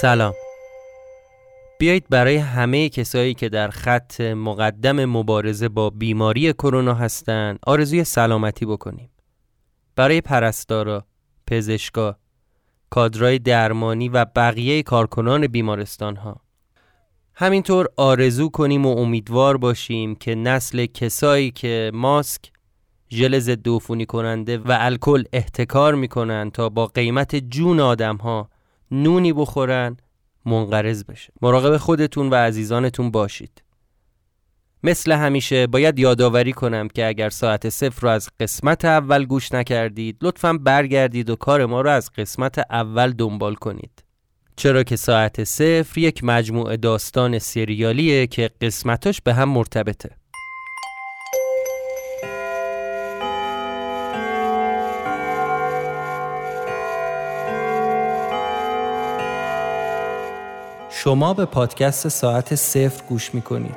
سلام. بیایید برای همه کسایی که در خط مقدم مبارزه با بیماری کرونا هستند آرزوی سلامتی بکنیم. برای پرستارا، پزشکا، کادرای درمانی و بقیه کارکنان بیمارستان ها همینطور آرزو کنیم و امیدوار باشیم که نسل کسایی که ماسک ژل ضد عفونی کننده و الکل احتکار می‌کنن تا با قیمت جون آدم ها نونی بخورن منقرض بشه. مراقب خودتون و عزیزانتون باشید. مثل همیشه باید یادآوری کنم که اگر ساعت صفر رو از قسمت اول گوش نکردید لطفا برگردید و کار ما رو از قسمت اول دنبال کنید. چرا که ساعت صفر یک مجموعه داستان سریالیه که قسمتاش به هم مرتبطه. شما به پادکست ساعت صفر گوش می‌کنید.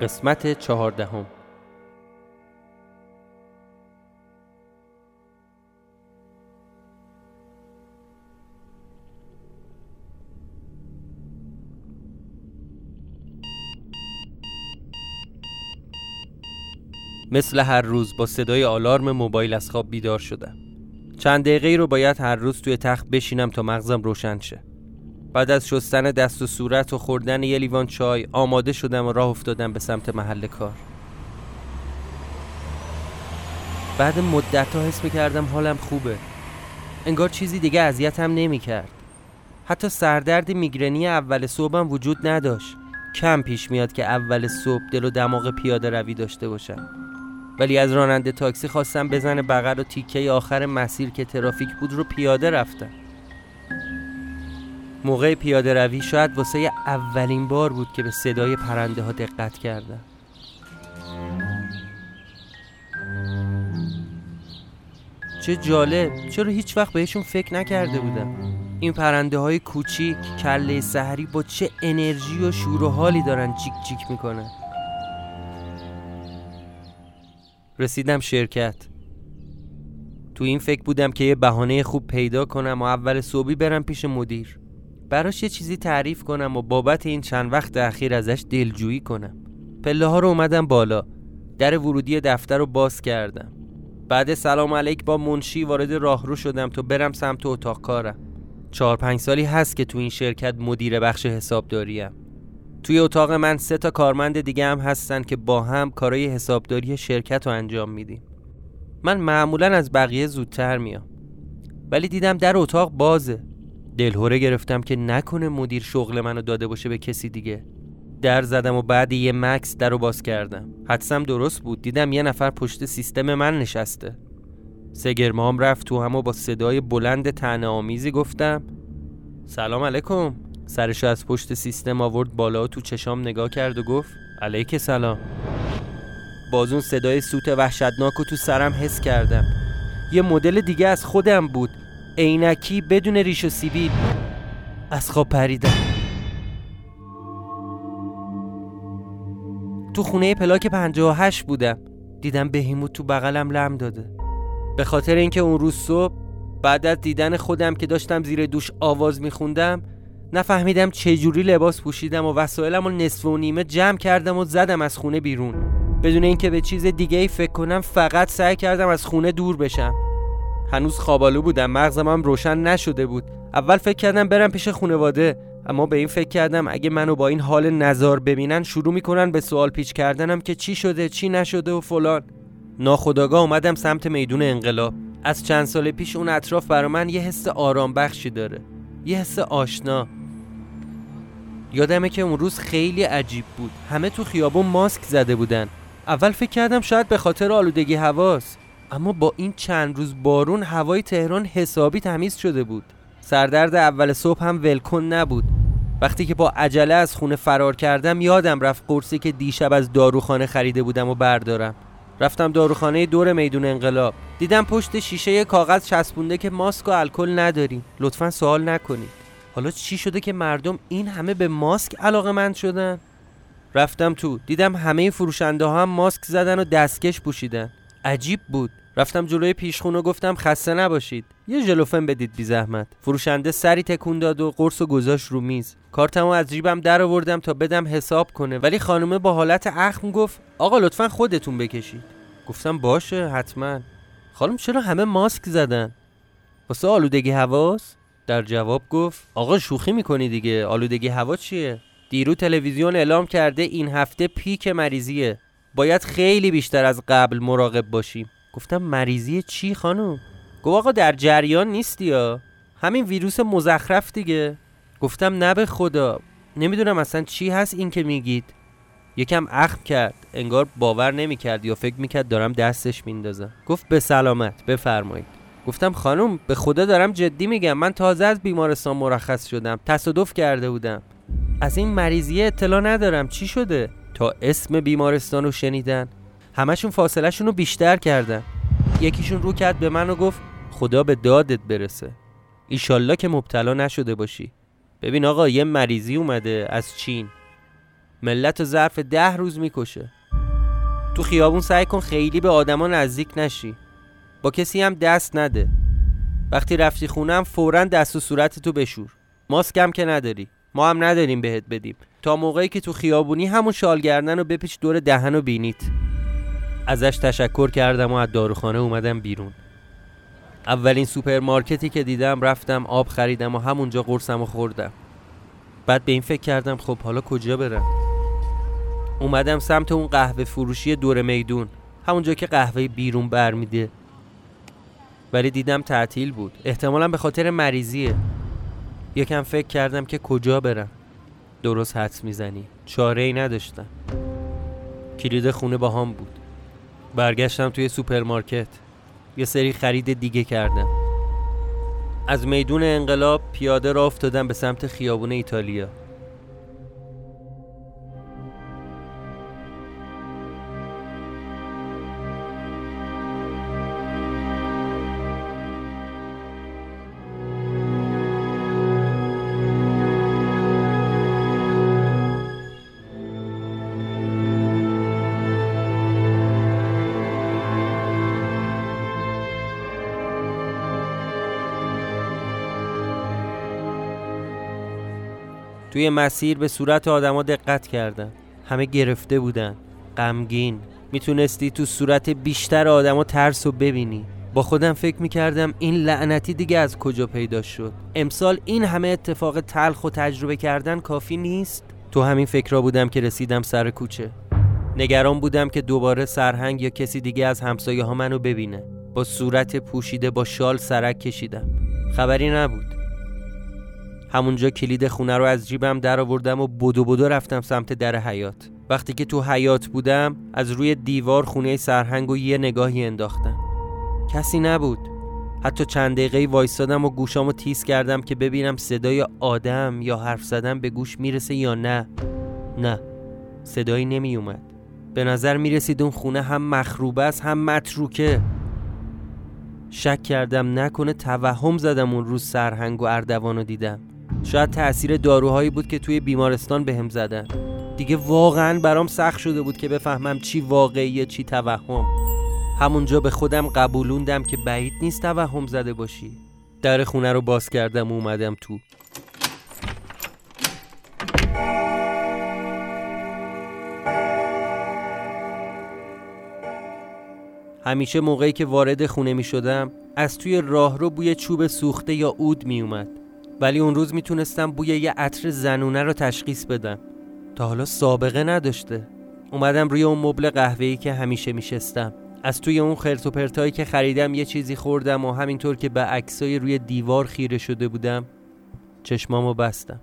قسمت چهاردهم. مثل هر روز با صدای آلارم موبایل از خواب بیدار شدم. چند دقیقه رو باید هر روز توی تخت بشینم تا مغزم روشن شه. بعد از شستن دست و صورت و خوردن یه لیوان چای آماده شدم و راه افتادم به سمت محل کار. بعد مدت ها حس می‌کردم حالم خوبه. انگار چیزی دیگه اذیتم نمی‌کرد. حتی سردرد میگرنی اول صبحم وجود نداشت. کم پیش میاد که اول صبح دل و دماغ پیاده روی داشته باشم. ولی از راننده تاکسی خواستم بزنه بغل و تیکه آخر مسیر که ترافیک بود رو پیاده رفتم. موقع پیاده روی شاید واسه اولین بار بود که به صدای پرنده ها دقت کردم. چه جالب چرا هیچ وقت بهشون فکر نکرده بودم؟ این پرنده های کوچیک کله سحری با چه انرژی و شور و حالی دارن جیک جیک می‌کنن؟ رسیدم شرکت. تو این فکر بودم که یه بهانه خوب پیدا کنم و اول صبحی برم پیش مدیر. براش یه چیزی تعریف کنم و بابت این چند وقت اخیر ازش دلجویی کنم. پله ها رو اومدم بالا. در ورودی دفتر رو باز کردم. بعد سلام علیک با منشی وارد راهرو شدم تا برم سمت اتاق کارم. چهار پنج سالی هست که تو این شرکت مدیر بخش حسابداریم توی اتاق من سه تا کارمند دیگه هم هستن که با هم کارای حسابداری شرکت رو انجام میدیم. من معمولا از بقیه زودتر میام. ولی دیدم در اتاق بازه. دلهوره گرفتم که نکنه مدیر شغل منو داده باشه به کسی دیگه. در زدم و بعد یه مکس در رو باز کردم. حدسم درست بود. دیدم یه نفر پشت سیستم من نشسته. سگرمام رفت تو همو با صدای بلند تنه آمیزی گفتم سلام علیکم. سرشو از پشت سیستم آورد بالا و تو چشام نگاه کرد و گفت علیک سلام. بازون صدای سوت وحشتناک و تو سرم حس کردم. یه مدل دیگه از خودم بود. عینکی بدون ریش و سیبیل. از خواب پریدم. تو خونه پلاک 58 بودم. دیدم بهیموت تو بغلم لم داده. به خاطر اینکه اون روز صبح بعد از دیدن خودم که داشتم زیر دوش آواز میخوندم نفهمیدم چجوری لباس پوشیدم و وسایلم رو نصف و نیمه جمع کردم و زدم از خونه بیرون. بدون اینکه به چیز دیگه ای فکر کنم فقط سعی کردم از خونه دور بشم. هنوز خوابالو بودم مغزم هم روشن نشده بود. اول فکر کردم برم پیش خونواده اما به این فکر کردم اگه منو با این حال نظار ببینن شروع می‌کنن به سوال پیچ کردنم که چی شده چی نشده و فلان. ناخداگاه اومدم سمت میدون انقلاب. از چند سال پیش اون اطراف برا من یه حس آرام بخشی داره. یه حس آشنا. یادمه که اون روز خیلی عجیب بود. همه تو خیابون ماسک زده بودن. اول فکر کردم شاید به خاطر آلودگی هواست. اما با این چند روز بارون هوای تهران حسابی تمیز شده بود. سردرد اول صبح هم ولکن نبود. وقتی که با عجله از خونه فرار کردم یادم رفت قرصی که دیشب از داروخانه خریده بودم و بردارم. رفتم داروخانه دور میدون انقلاب. دیدم پشت شیشه کاغذ چسبونده که ماسک و الکل نداریم. لطفا سوال نکنید. حالا چی شده که مردم این همه به ماسک علاقه مند شدن؟ رفتم تو دیدم همه فروشنده ها هم ماسک زدن و دستکش پوشیدن. عجیب بود. رفتم جلوی پیشخونه گفتم خسته نباشید. یه ژلوفن بدید بی زحمت. فروشنده سری تکون داد و قرص و گذاشت رو میز. کارتمو از جیبم در آوردم تا بدم حساب کنه. ولی خانومه با حالت اخم گفت آقا لطفا خودتون بکشید. گفتم باشه حتما. خانم چرا همه ماسک زدن؟ واسه آلودگی هواست؟ در جواب گفت آقا شوخی می‌کنی دیگه آلودگی هوا چیه؟ دیرو تلویزیون اعلام کرده این هفته پیک مریضیه. باید خیلی بیشتر از قبل مراقب باشیم. گفتم مریضی چی خانم؟ گفت آقا در جریان نیستی یا همین ویروس مزخرف دیگه. گفتم نه به خدا. نمی‌دونم اصلا چی هست این که میگید. یکم اخم کرد. انگار باور نمی‌کرد یا فکر می‌کرد دارم دستش میندازم. گفت به سلامت بفرمایید. گفتم خانم به خدا دارم جدی میگم. من تازه از بیمارستان مرخص شدم. تصادف کرده بودم. از این مریضیه اطلاع ندارم. چی شده؟ تا اسم بیمارستان رو شنیدن. همشون فاصله رو بیشتر کردن. یکیشون رو کرد به من و گفت خدا به دادت برسه. ایشالله که مبتلا نشده باشی. ببین آقا یه مریضی اومده از چین. ملت ظرف ده روز می‌کشه. تو خیابون سعی کن خیلی به آدما نزدیک نشی. با کسی هم دست نده. وقتی رفتی خونم فورا دست و صورت تو بشور. ماسک هم که نداری. ما هم نداریم بهت بدیم. تا موقعی که تو خیابونی همون شالگردن رو بپیچ دور دهن و بینیت. ازش تشکر کردم و از داروخانه اومدم بیرون. اولین سوپرمارکتی که دیدم رفتم آب خریدم و همونجا قرصم و خوردم. بعد به این فکر کردم خب حالا کجا برم؟ اومدم سمت اون قهوه فروشی دور میدون. همونجا که قهوه بیرون برمیده. ولی دیدم تعطیل بود. احتمالا به خاطر مریضیه. یکم فکر کردم که کجا برم. درست حدس می‌زنی. چاره ای نداشتم. کلید خونه با هم بود. برگشتم توی سوپرمارکت. یه سری خرید دیگه کردم. از میدون انقلاب پیاده را افتادم به سمت خیابون ایتالیا. توی مسیر به صورت آدما دقت کردم همه گرفته بودن. غمگین. می‌تونستی تو صورت بیشتر آدما ترس و ببینی. با خودم فکر می‌کردم این لعنتی دیگه از کجا پیدا شد. امسال این همه اتفاق تلخ و تجربه کردن کافی نیست؟ تو همین فکرها بودم که رسیدم سر کوچه. نگران بودم که دوباره سرهنگ یا کسی دیگه از همسایه ها منو ببینه. با صورت پوشیده با شال سرک کشیدم. خبری نبود. همونجا کلید خونه رو از جیبم در آوردم و بدو بدو رفتم سمت در حیات وقتی که تو حیات بودم از روی دیوار خونه سرهنگ و یه نگاهی انداختم. کسی نبود. حتی چند دقیقه وایستادم و گوشامو تیز کردم که ببینم صدای آدم یا حرف زدن به گوش می‌رسه یا نه. نه صدایی نمی اومد به نظر می‌رسید اون خونه هم مخروبه است هم متروکه. شک کردم نکنه توهم زدم اون روز سرهنگ و اردوانو دیدم. شاید تاثیر داروهایی بود که توی بیمارستان بهم زدن. دیگه واقعا برام سخت شده بود که بفهمم چی واقعیه چی توهم. همونجا به خودم قبولوندم که بعید نیست توهم زده باشی. در خونه رو باز کردم و اومدم تو. همیشه موقعی که وارد خونه می شدم از توی راهرو بوی چوب سوخته یا عود می اومد ولی اون روز می‌تونستم بوی یه عطر زنونه رو تشخیص بدم. تا حالا سابقه نداشته. اومدم روی اون مبل قهوه‌ای که همیشه میشستم. از توی اون خرت و پرتایی که خریدم یه چیزی خوردم و همینطور که به عکسای روی دیوار خیره شده بودم چشمامو بستم.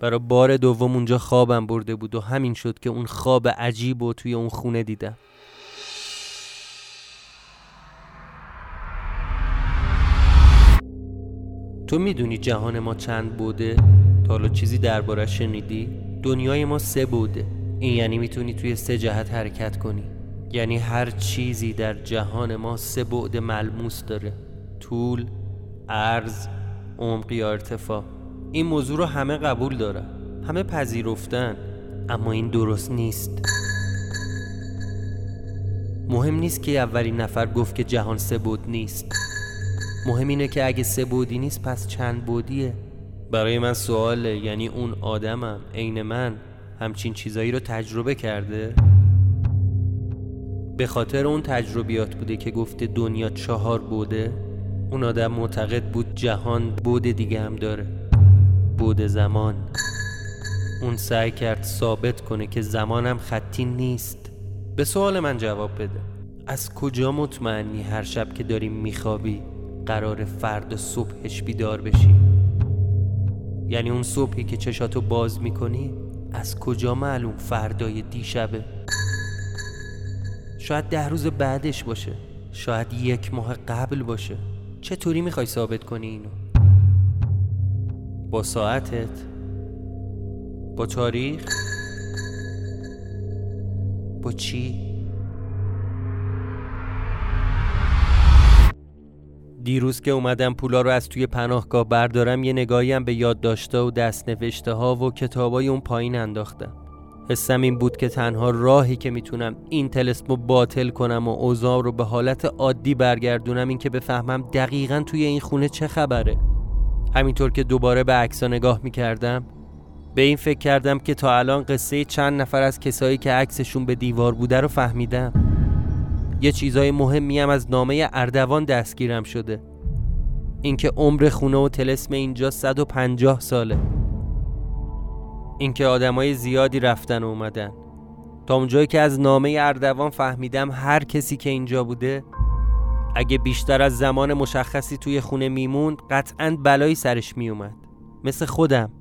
برای بار دوم اونجا خوابم برده بود و همین شد که اون خواب عجیب و توی اون خونه دیدم. تو می‌دونی جهان ما چند بوده؟ تا حالا چیزی درباره شنیدی؟ دنیای ما سه بوده. این یعنی می‌تونی توی سه جهت حرکت کنی. یعنی هر چیزی در جهان ما سه بعد ملموس داره. طول، عرض، عمق یا ارتفاع. این موضوع رو همه قبول دارن. همه پذیرفتن. اما این درست نیست. مهم نیست که اولین نفر گفت که جهان سه بود نیست. مهم اینه که اگه سه بودی نیست پس چند بودیه؟ برای من سواله. یعنی اون آدمم عین من همچین چیزایی رو تجربه کرده؟ به خاطر اون تجربیات بوده که گفته دنیا چهار بوده؟ اون آدم معتقد بود جهان بود دیگه هم داره. بود زمان. اون سعی کرد ثابت کنه که زمانم خطی نیست. به سوال من جواب بده. از کجا مطمئنی هر شب که داریم میخوابی؟ قرار فرد صبحش بیدار بشی. یعنی اون صبحی که چشاتو باز می‌کنی از کجا معلوم فردای دیشبه؟ شاید ده روز بعدش باشه. شاید یک ماه قبل باشه. چطوری می‌خوای ثابت کنی اینو؟ با ساعتت؟ با تاریخ؟ با چی؟ دیروز که اومدم پولا رو از توی پناهگاه بردارم یه نگاهیم به یاد داشته و دست نوشته ها و کتابای اون پایین انداختم. حسم این بود که تنها راهی که می‌تونم این تلسم رو باطل کنم و اوضاع رو به حالت عادی برگردونم این که بفهمم دقیقا توی این خونه چه خبره. همینطور که دوباره به عکسا نگاه می‌کردم به این فکر کردم که تا الان قصه چند نفر از کسایی که عکسشون به دیوار بوده رو فهمیدم. یه چیزای مهمی هم از نامه اردوان دستگیرم شده. اینکه عمر خونه و تلسم اینجا 150 ساله. اینکه آدمای زیادی رفتن و اومدن. تا اونجایی که از نامه اردوان فهمیدم هر کسی که اینجا بوده اگه بیشتر از زمان مشخصی توی خونه میموند قطعا بلایی سرش میومد مثل خودم.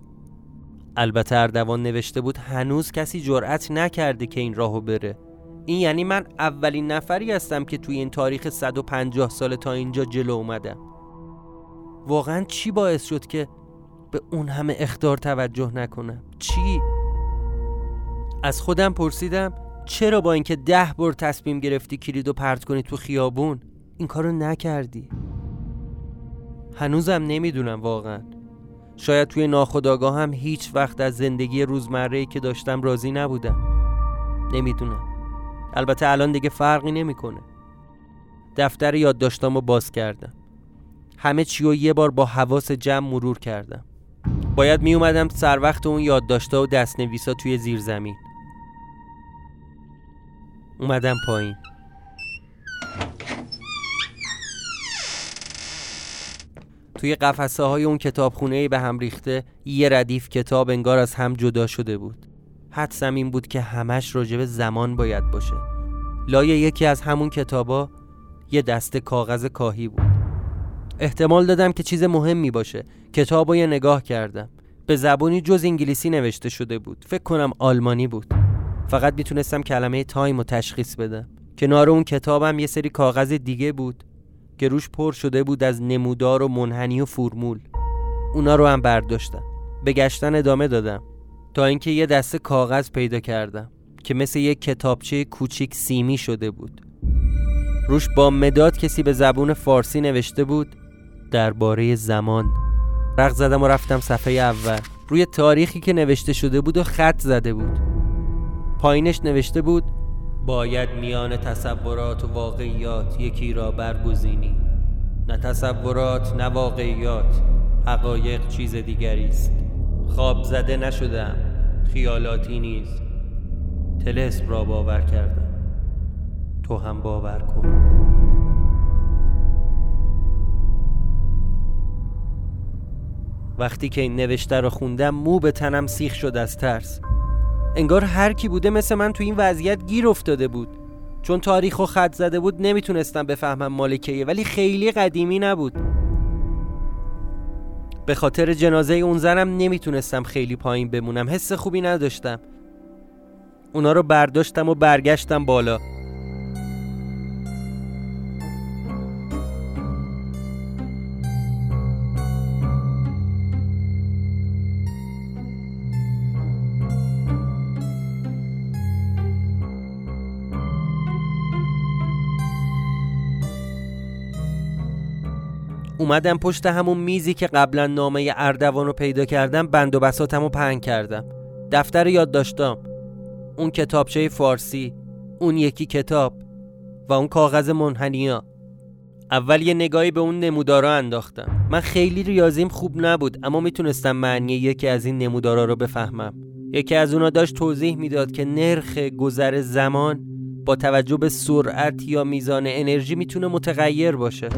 البته اردوان نوشته بود هنوز کسی جرأت نکرده که این راهو بره. این یعنی من اولین نفری هستم که توی این تاریخ 150 سال تا اینجا جلو اومدم. واقعا چی باعث شد که به اون همه اختار توجه نکنم؟ چی؟ از خودم پرسیدم چرا با اینکه ده بار تصمیم گرفتی کلید و پرت کنی تو خیابون؟ این کارو نکردی. هنوزم نمی‌دونم واقعا. شاید توی ناخداگاه هم هیچ وقت از زندگی روزمره که داشتم راضی نبودم. نمی‌دونم. البته الان دیگه فرقی نمی‌کنه. دفتر یادداشتامو باز کردم. همه چی رو یه بار با حواس جمع مرور کردم. باید می اومدم سر وقت اون یادداشتا و دست نویسا توی زیر زمین. اومدم پایین. توی قفسه های اون کتابخونه به هم ریخته یه ردیف کتاب انگار از هم جدا شده بود. حدسم این بود که همش راجب زمان باید باشه. لای یکی از همون کتابا یه دسته کاغذ کاهی بود. احتمال دادم که چیز مهمی باشه. کتاب یه نگاه کردم. به زبونی جز انگلیسی نوشته شده بود. فکر کنم آلمانی بود. فقط می‌تونستم کلمه تایم رو تشخیص بدم. کنار اون کتابم یه سری کاغذ دیگه بود که روش پر شده بود از نمودار و منحنی و فرمول. اونا رو هم برداشتم. به گشتن ادامه دادم. تا اینکه یه دسته کاغذ پیدا کردم که مثل یک کتابچه کوچیک سیمی شده بود. روش با مداد کسی به زبون فارسی نوشته بود درباره زمان. رق زدم و رفتم صفحه اول. روی تاریخی که نوشته شده بود و خط زده بود. پایینش نوشته بود باید میان تصورات و واقعیات یکی را برگزینی. نه تصورات نه واقعیات. حقایق چیز دیگری است. خواب زده نشدم. خیالاتی نیز تلسم را باور کردم. تو هم باور کن. وقتی که این نوشته رو خوندم مو به تنم سیخ شد از ترس. انگار هر کی بوده مثل من تو این وضعیت گیر افتاده بود. چون تاریخ و خط زده بود نمی‌تونستم بفهمم مالکیه ولی خیلی قدیمی نبود. به خاطر جنازه اون زنم نمی‌تونستم خیلی پایین بمونم. حس خوبی نداشتم. اونا رو برداشتم و برگشتم بالا. اومدم پشت همون میزی که قبلا نامه اردوان رو پیدا کردم بند و بساتم رو پهن کردم. دفتر یاد داشتم اون کتابچه فارسی اون یکی کتاب و اون کاغذ منحنیا اول یه نگاهی به اون نمودارا انداختم. من خیلی ریاضیم خوب نبود اما می‌تونستم معنی یکی از این نمودارا رو بفهمم. یکی از اونا داشت توضیح می‌داد که نرخ گذر زمان با توجه به سرعت یا میزان انرژی می‌تونه متغیر باشه.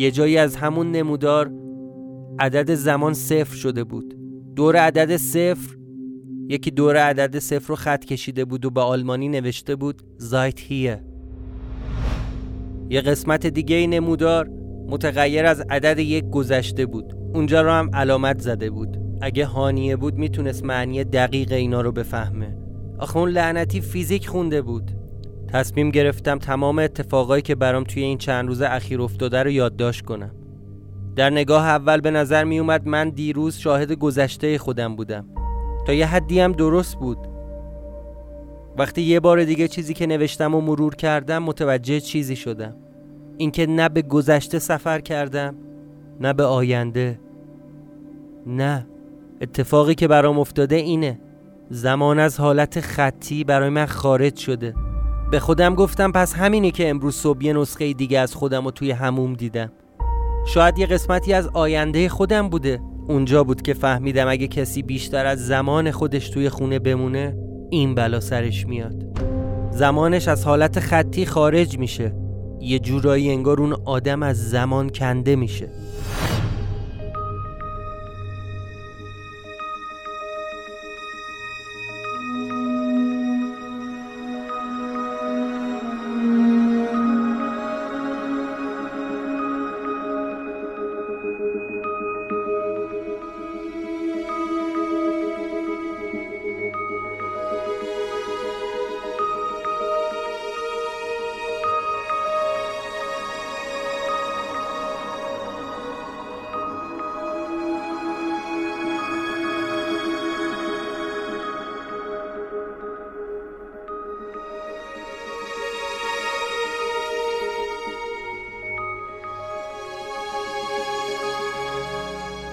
یه جایی از همون نمودار عدد زمان صفر شده بود. دور عدد صفر یکی دور عدد صفر رو خط کشیده بود و به آلمانی نوشته بود زایت هیه. یه قسمت دیگه نمودار متغیر از عدد یک گذشته بود. اونجا رو هم علامت زده بود. اگه هانیه بود می‌تونست معنی دقیق اینا رو بفهمه. آخه اون لعنتی فیزیک خونده بود. تصمیم گرفتم تمام اتفاقایی که برام توی این چند روز اخیر افتاده رو یادداشت کنم. در نگاه اول به نظر می اومد من دیروز شاهد گذشته خودم بودم. تا یه حدی هم درست بود. وقتی یه بار دیگه چیزی که نوشتم و مرور کردم متوجه چیزی شدم. اینکه نه به گذشته سفر کردم نه به آینده. نه. اتفاقی که برام افتاده اینه. زمان از حالت خطی برای من خارج شده. به خودم گفتم پس همینه که امروز صبح یه نسخه دیگه از خودم رو توی هموم دیدم. شاید یه قسمتی از آینده خودم بوده. اونجا بود که فهمیدم اگه کسی بیشتر از زمان خودش توی خونه بمونه این بلا سرش میاد. زمانش از حالت خطی خارج میشه. یه جورایی انگار اون آدم از زمان کنده میشه.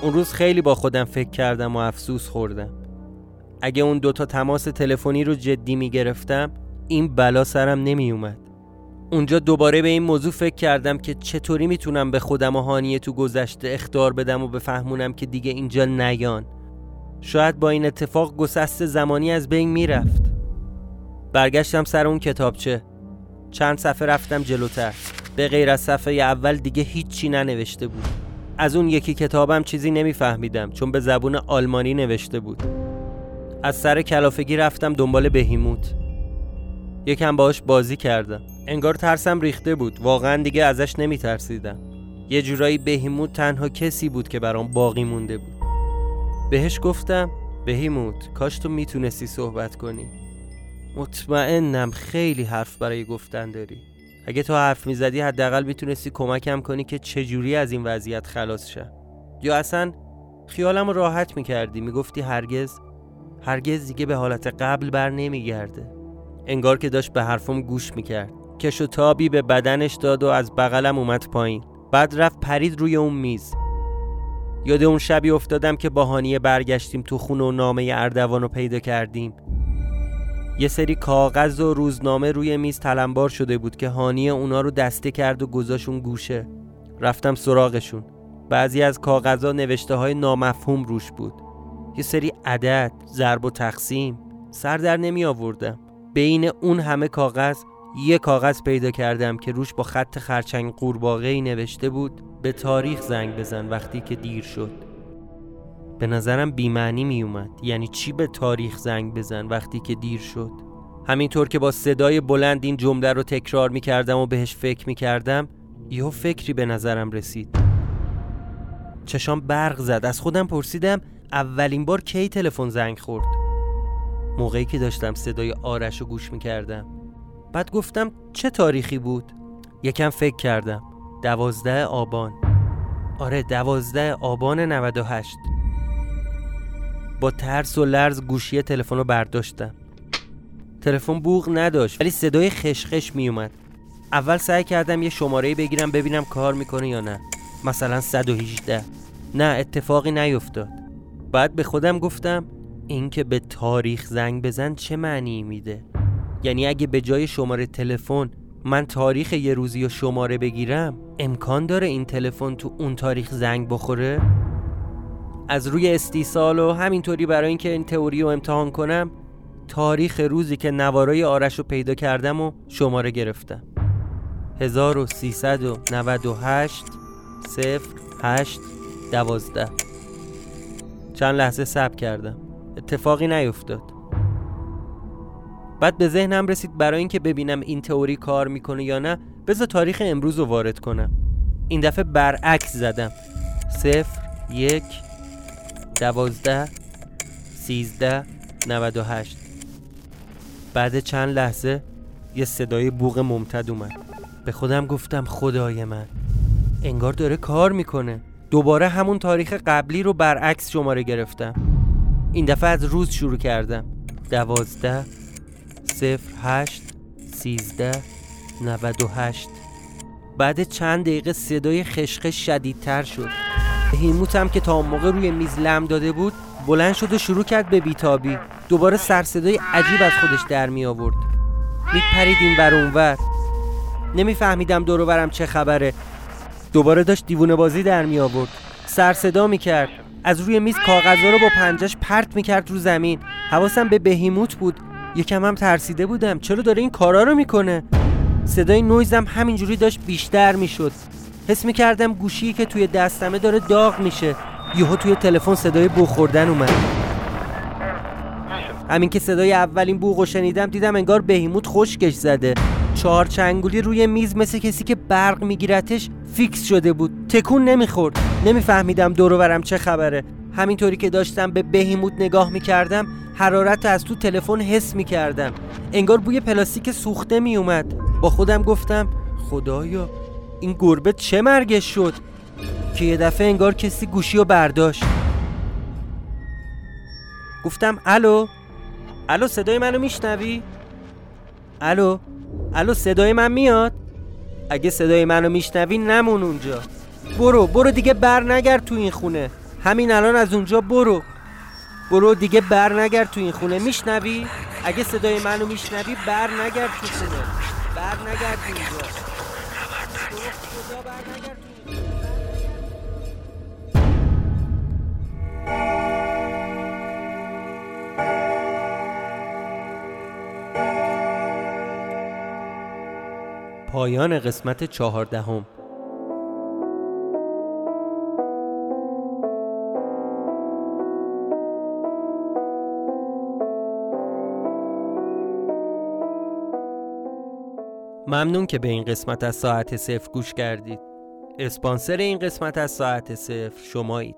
اون روز خیلی با خودم فکر کردم و افسوس خوردم. اگه اون دوتا تماس تلفنی رو جدی می گرفتم این بلا سرم نمی اومد اونجا دوباره به این موضوع فکر کردم که چطوری می‌تونم به خودم و هانیه تو گذشته اختار بدم و بفهمونم که دیگه اینجا نیان. شاید با این اتفاق گسست زمانی از بین می‌رفت. برگشتم سر اون کتابچه. چند صفحه رفتم جلوتر. به غیر از صفحه اول دیگه هیچی ننوشته بود. از اون یکی کتابم چیزی نمیفهمیدم چون به زبون آلمانی نوشته بود. از سر کلافگی رفتم دنبال بهیموت. یکم باهاش بازی کردم. انگار ترسم ریخته بود. واقعا دیگه ازش نمیترسیدم. یه جورایی بهیموت تنها کسی بود که برام باقی مونده بود. بهش گفتم بهیموت کاش تو می‌تونستی صحبت کنی. مطمئنم خیلی حرف برای گفتن داری. اگه تو حرف می‌زدی حداقل می‌تونستی کمکم کنی که چجوری از این وضعیت خلاص شم یا اصلا خیالم راحت می‌کردی می‌گفتی هرگز هرگز دیگه به حالت قبل بر نمیگرده. انگار که داشت به حرفم گوش می‌کرد. کش و تابی به بدنش داد و از بغلم اومد پایین. بعد رفت پرید روی اون میز. یاد اون شبی افتادم که با هانیه برگشتیم تو خونه و نامه اردوان رو پیدا کردیم. یه سری کاغذ و روزنامه روی میز تلمبار شده بود که هانیه اونا رو دسته کرد و گذاشون گوشه. رفتم سراغشون. بعضی از کاغذها نوشته های نامفهوم روش بود. یه سری عدد ضرب و تقسیم سر در نمی آوردم. بین اون همه کاغذ یه کاغذ پیدا کردم که روش با خط خرچنگ قورباغه نوشته بود به تاریخ زنگ بزن وقتی که دیر شد. به نظرم بیمعنی می اومد یعنی چی به تاریخ زنگ بزن وقتی که دیر شد؟ همینطور که با صدای بلند این جمله رو تکرار می کردم و بهش فکر می کردم یهو فکری به نظرم رسید. چشام برق زد. از خودم پرسیدم اولین بار کی تلفن زنگ خورد؟ موقعی که داشتم صدای آرش رو گوش می کردم بعد گفتم چه تاریخی بود؟ یکم فکر کردم. دوازده آبان. آره دوازده آبان 98 با ترس و لرز گوشی تلفن رو برداشتم. تلفن بوغ نداشت ولی صدای خشخش می اومد اول سعی کردم یه شماره بگیرم ببینم کار می‌کنه یا نه. مثلا 118 نه اتفاقی نیفتاد. بعد به خودم گفتم اینکه به تاریخ زنگ بزن چه معنی میده؟ یعنی اگه به جای شماره تلفن من تاریخ یه روزی و شماره بگیرم امکان داره این تلفن تو اون تاریخ زنگ بخوره؟ از روی استیصال و همینطوری برای اینکه این تئوری رو امتحان کنم تاریخ روزی که نوارای آرش رو پیدا کردم و شماره گرفتم. 1398 0 8 12 چند لحظه سب کردم. اتفاقی نیفتاد بعد به ذهنم رسید برای اینکه ببینم این تئوری کار می‌کنه یا نه بذار تاریخ امروز رو وارد کنم. این دفعه برعکس زدم. صفر یک دوازده سیزده نود و هشت. بعد چند لحظه یه صدای بوغ ممتد اومد. به خودم گفتم خدای من انگار داره کار می‌کنه. دوباره همون تاریخ قبلی رو برعکس شماره گرفتم. این دفعه از روز شروع کردم. دوازده صفر هشت سیزده نود و هشت. بعد چند دقیقه صدای خشخش شدیدتر شد. هیموتم که تا اون موقع روی میز لم داده بود بلند شد و شروع کرد به بیتابی. دوباره سرصدای عجیب از خودش در می آورد. میپرید این ور اونور نمیفهمیدم برم چه خبره. دوباره داشت دیوونه بازی در می آورد. سر صدا می کرد. از روی میز کاغذها رو با پنجش پرت می کرد رو زمین. حواسم به بهیموت بود. یکم هم ترسیده بودم. چرا داره این کارا رو می‌کنه صدای نویزم همینجوری داشت بیشتر می‌شد حس می‌کردم گوشی که توی دستمه داره داغ میشه. یهو توی تلفن صدای بو خوردن اومد. همین که صدای اولین بوغ شنیدم دیدم انگار بهیموت خشکش زده. چهار چنگولی روی میز مثل کسی که برق میگیرتش فیکس شده بود. تکون نمی‌خورد. نمیفهمیدم دور چه خبره. همینطوری که داشتم به بهیموت نگاه می‌کردم حرارت از تو تلفن حس می‌کردم. انگار بوی پلاستیک سوخته میومد با خودم گفتم خدایا. این گربه چه مرگش شد؟ که یه دفعه انگار کسی گوشی رو برداشت. گفتم الو؟ الو صدای منو میشنوی؟ الو؟ الو صدای من میاد؟ اگه صدای منو میشنوی نمون اونجا. برو برو دیگه بر نگرد تو این خونه. همین الان از اونجا برو. برو دیگه بر نگرد تو این خونه. میشنوی؟ اگه صدای منو میشنوی بر نگرد تو خونه. بر نگرد اینجا. پایان قسمت چهاردهم. ممنون که به این قسمت از ساعت صفر گوش کردید. اسپانسر این قسمت از ساعت صفر شمایید.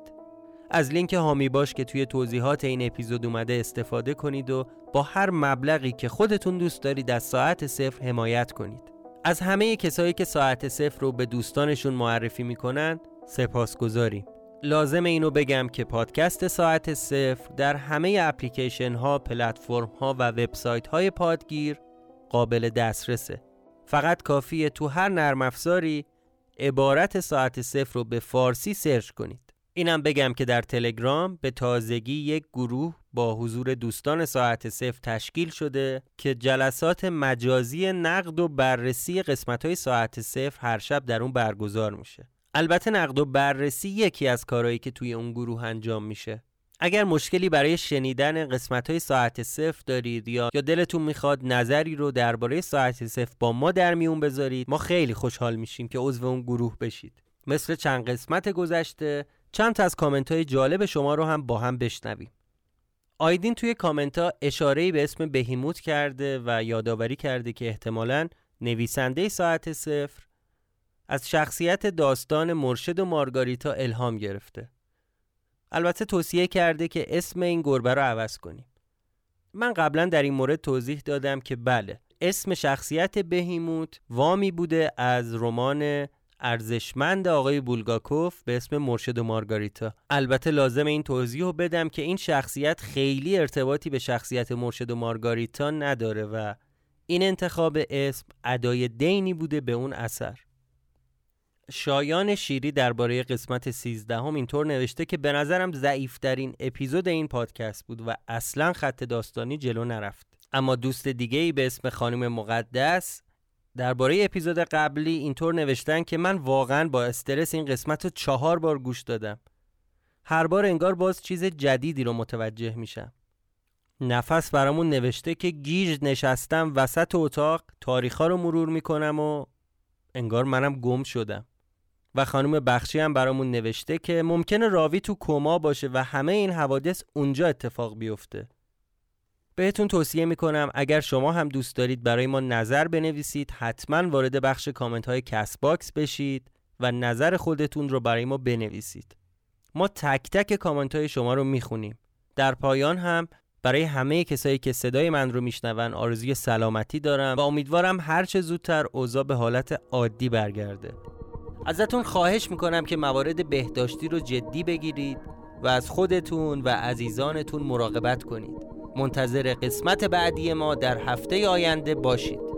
از لینک هامی باش که توی توضیحات این اپیزود اومده استفاده کنید و با هر مبلغی که خودتون دوست دارید از ساعت صفر حمایت کنید. از همه کسایی که ساعت صفر رو به دوستانشون معرفی می‌کنن سپاس گذاریم لازم اینو بگم که پادکست ساعت صفر در همه اپلیکیشن ها، پلتفرم ها و وبسایت های پادگیر قابل دسترسه. فقط کافیه تو هر نرم افزاری عبارت ساعت صفر رو به فارسی سرچ کنید. اینم بگم که در تلگرام به تازگی یک گروه با حضور دوستان ساعت صفر تشکیل شده که جلسات مجازی نقد و بررسی قسمت های ساعت صفر هر شب در اون برگزار میشه. البته نقد و بررسی یکی از کارهایی که توی اون گروه انجام میشه. اگر مشکلی برای شنیدن قسمت های ساعت صفر دارید یا یا دلتون می‌خواد نظری رو درباره ساعت صفر با ما در میون بذارید ما خیلی خوشحال میشیم که عضو اون گروه بشید. مثل چند قسمت گذشته چند تا از کامنت های جالب شما رو هم با هم بشنویم. آیدین توی کامنت ها اشاره به اسم بهیموت کرده و یادآوری کرده که احتمالا نویسنده ساعت صفر از شخصیت داستان مرشد و مارگاریتا الهام گرفته. البته توصیه کرده که اسم این گربه رو عوض کنیم. من قبلا در این مورد توضیح دادم که بله اسم شخصیت بهیموت وامی بوده از رمان ارزشمند آقای بولگاکوف به اسم مرشد و مارگاریتا. البته لازم این توضیح رو بدم که این شخصیت خیلی ارتباطی به شخصیت مرشد و مارگاریتا نداره و این انتخاب اسم ادای دینی بوده به اون اثر. شایان شیری درباره قسمت 13 هم اینطور نوشته که به نظرم ضعیفترین اپیزود این پادکست بود و اصلا خط داستانی جلو نرفت. اما دوست دیگه ای به اسم خانم مقدس درباره اپیزود قبلی اینطور نوشتن که من واقعا با استرس این قسمت رو چهار بار گوش دادم. هر بار انگار باز چیز جدیدی رو متوجه میشم. نفس برامون نوشته که گیج نشستم وسط اتاق تاریخا رو مرور می‌کنم و انگار منم گم شدم. و خانم بخشی هم برامون نوشته که ممکنه راوی تو کما باشه و همه این حوادث اونجا اتفاق بیفته. بهتون توصیه می‌کنم اگر شما هم دوست دارید برای ما نظر بنویسید حتما وارد بخش کامنت های Castbox بشید و نظر خودتون رو برای ما بنویسید. ما تک تک کامنت های شما رو می‌خونیم. در پایان هم برای همه کسایی که صدای من رو میشنون آرزوی سلامتی دارم و امیدوارم هرچه زودتر اوضاع به حالت عادی برگرده. ازتون خواهش می‌کنم که موارد بهداشتی رو جدی بگیرید و از خودتون و عزیزانتون مراقبت کنید. منتظر قسمت بعدی ما در هفته آینده باشید.